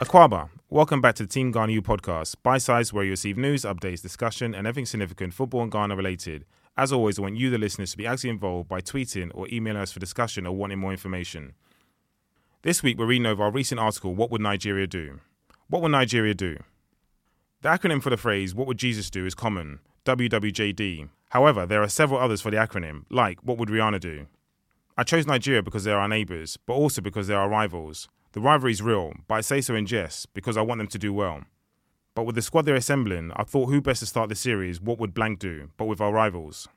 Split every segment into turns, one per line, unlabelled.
Akwaaba, welcome back to the Team Ghana U podcast, by size where you receive news, updates, discussion, and everything significant football and Ghana related. As always, I want you, the listeners, to be actively involved by tweeting or emailing us for discussion or wanting more information. This week, we're reading over our recent article, What Would Nigeria Do? What would Nigeria do? The acronym for the phrase, What Would Jesus Do, is common, WWJD. However, there are several others for the acronym, like, What Would Rihanna Do? I chose Nigeria because they're our neighbours, but also because they're our rivals. The rivalry is real, but I say so in jest because I want them to do well. But with the squad they're assembling, I thought who best to start the series, what would blank do, but with our rivals.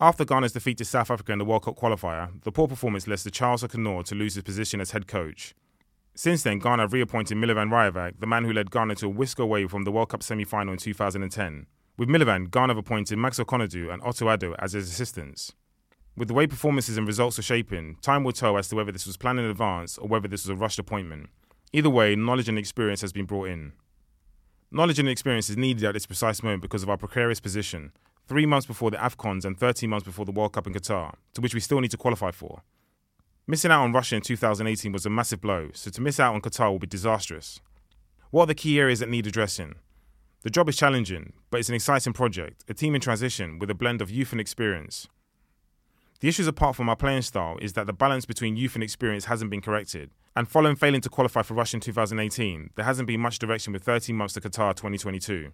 After Ghana's defeat to South Africa in the World Cup qualifier, the poor performance led to Charles Akonnor to lose his position as head coach. Since then, Ghana have reappointed Milovan Rajevac, the man who led Ghana to a whisk away from the World Cup semi-final in 2010. With Milovan, Ghana have appointed Maxwell Konadu and Otto Addo as his assistants. With the way performances and results are shaping, time will tell as to whether this was planned in advance or whether this was a rushed appointment. Either way, knowledge and experience has been brought in. Knowledge and experience is needed at this precise moment because of our precarious position, three months before the AFCONs and 13 months before the World Cup in Qatar, to which we still need to qualify for. Missing out on Russia in 2018 was a massive blow, so to miss out on Qatar will be disastrous. What are the key areas that need addressing? The job is challenging, but it's an exciting project, a team in transition with a blend of youth and experience. The issues apart from our playing style is that the balance between youth and experience hasn't been corrected. And following failing to qualify for Russia in 2018, there hasn't been much direction with 13 months to Qatar 2022.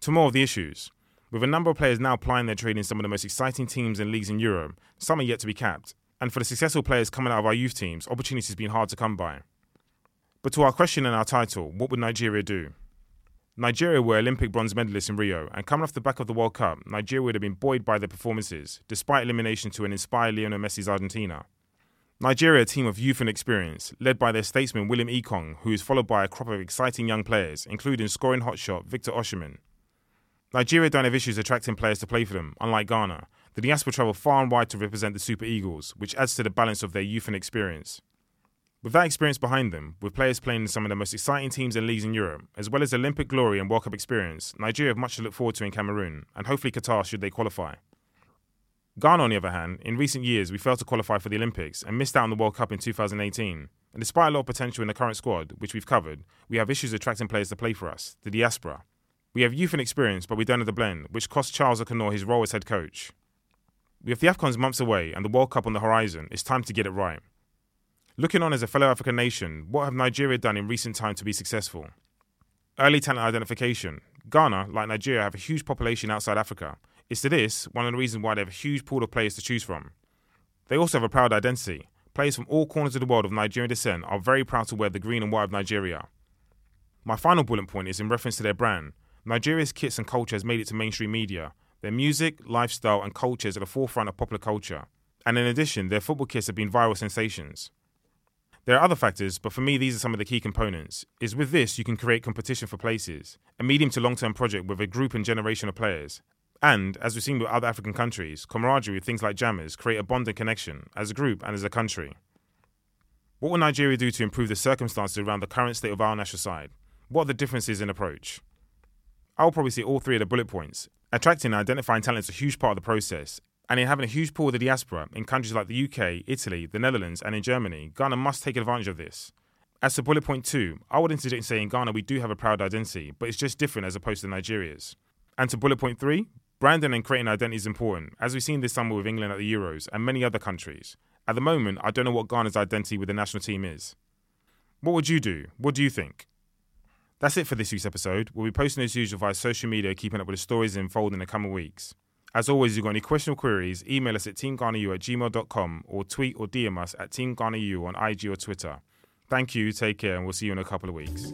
To more of the issues. With a number of players now plying their trade in some of the most exciting teams and leagues in Europe, some are yet to be capped. And for the successful players coming out of our youth teams, opportunities have been hard to come by. But to our question and our title, what would Nigeria do? Nigeria were Olympic bronze medalists in Rio, and coming off the back of the World Cup, Nigeria would have been buoyed by their performances, despite elimination to an inspired Lionel Messi's Argentina. Nigeria, a team of youth and experience, led by their statesman William Ekong, who is followed by a crop of exciting young players, including scoring hotshot Victor Osimhen. Nigeria don't have issues attracting players to play for them, unlike Ghana. The diaspora travel far and wide to represent the Super Eagles, which adds to the balance of their youth and experience. With that experience behind them, with players playing in some of the most exciting teams and leagues in Europe, as well as Olympic glory and World Cup experience, Nigeria have much to look forward to in Cameroon, and hopefully Qatar should they qualify. Ghana, on the other hand, in recent years we failed to qualify for the Olympics and missed out on the World Cup in 2018. And despite a lot of potential in the current squad, which we've covered, we have issues attracting players to play for us, the diaspora. We have youth and experience, but we don't have the blend, which cost Charles Akonnor his role as head coach. With the AFCONs months away and the World Cup on the horizon, it's time to get it right. Looking on as a fellow African nation, what have Nigeria done in recent time to be successful? Early talent identification. Ghana, like Nigeria, have a huge population outside Africa. It's to this one of the reasons why they have a huge pool of players to choose from. They also have a proud identity. Players from all corners of the world of Nigerian descent are very proud to wear the green and white of Nigeria. My final bullet point is in reference to their brand. Nigeria's kits and culture has made it to mainstream media. Their music, lifestyle, and culture is at the forefront of popular culture. And in addition, their football kits have been viral sensations. There are other factors, but for me, these are some of the key components. Is with this, you can create competition for places, a medium to long term project with a group and generation of players. And, as we've seen with other African countries, camaraderie with things like jammers create a bond and connection as a group and as a country. What will Nigeria do to improve the circumstances around the current state of our national side? What are the differences in approach? I will probably see all three of the bullet points. Attracting and identifying talent is a huge part of the process, and in having a huge pool of the diaspora in countries like the UK, Italy, the Netherlands, and in Germany, Ghana must take advantage of this. As to bullet point two, I would interject in saying Ghana we do have a proud identity, but it's just different as opposed to Nigeria's. And to bullet point three, branding and creating identity is important, as we've seen this summer with England at the Euros and many other countries. At the moment, I don't know what Ghana's identity with the national team is. What would you do? What do you think? That's it for this week's episode. We'll be posting as usual via social media, keeping up with the stories unfold in the coming weeks. As always, if you've got any questions or queries, email us at teamghanaU at gmail.com or tweet or DM us at teamghanaU on IG or Twitter. Thank you, take care, and we'll see you in a couple of weeks.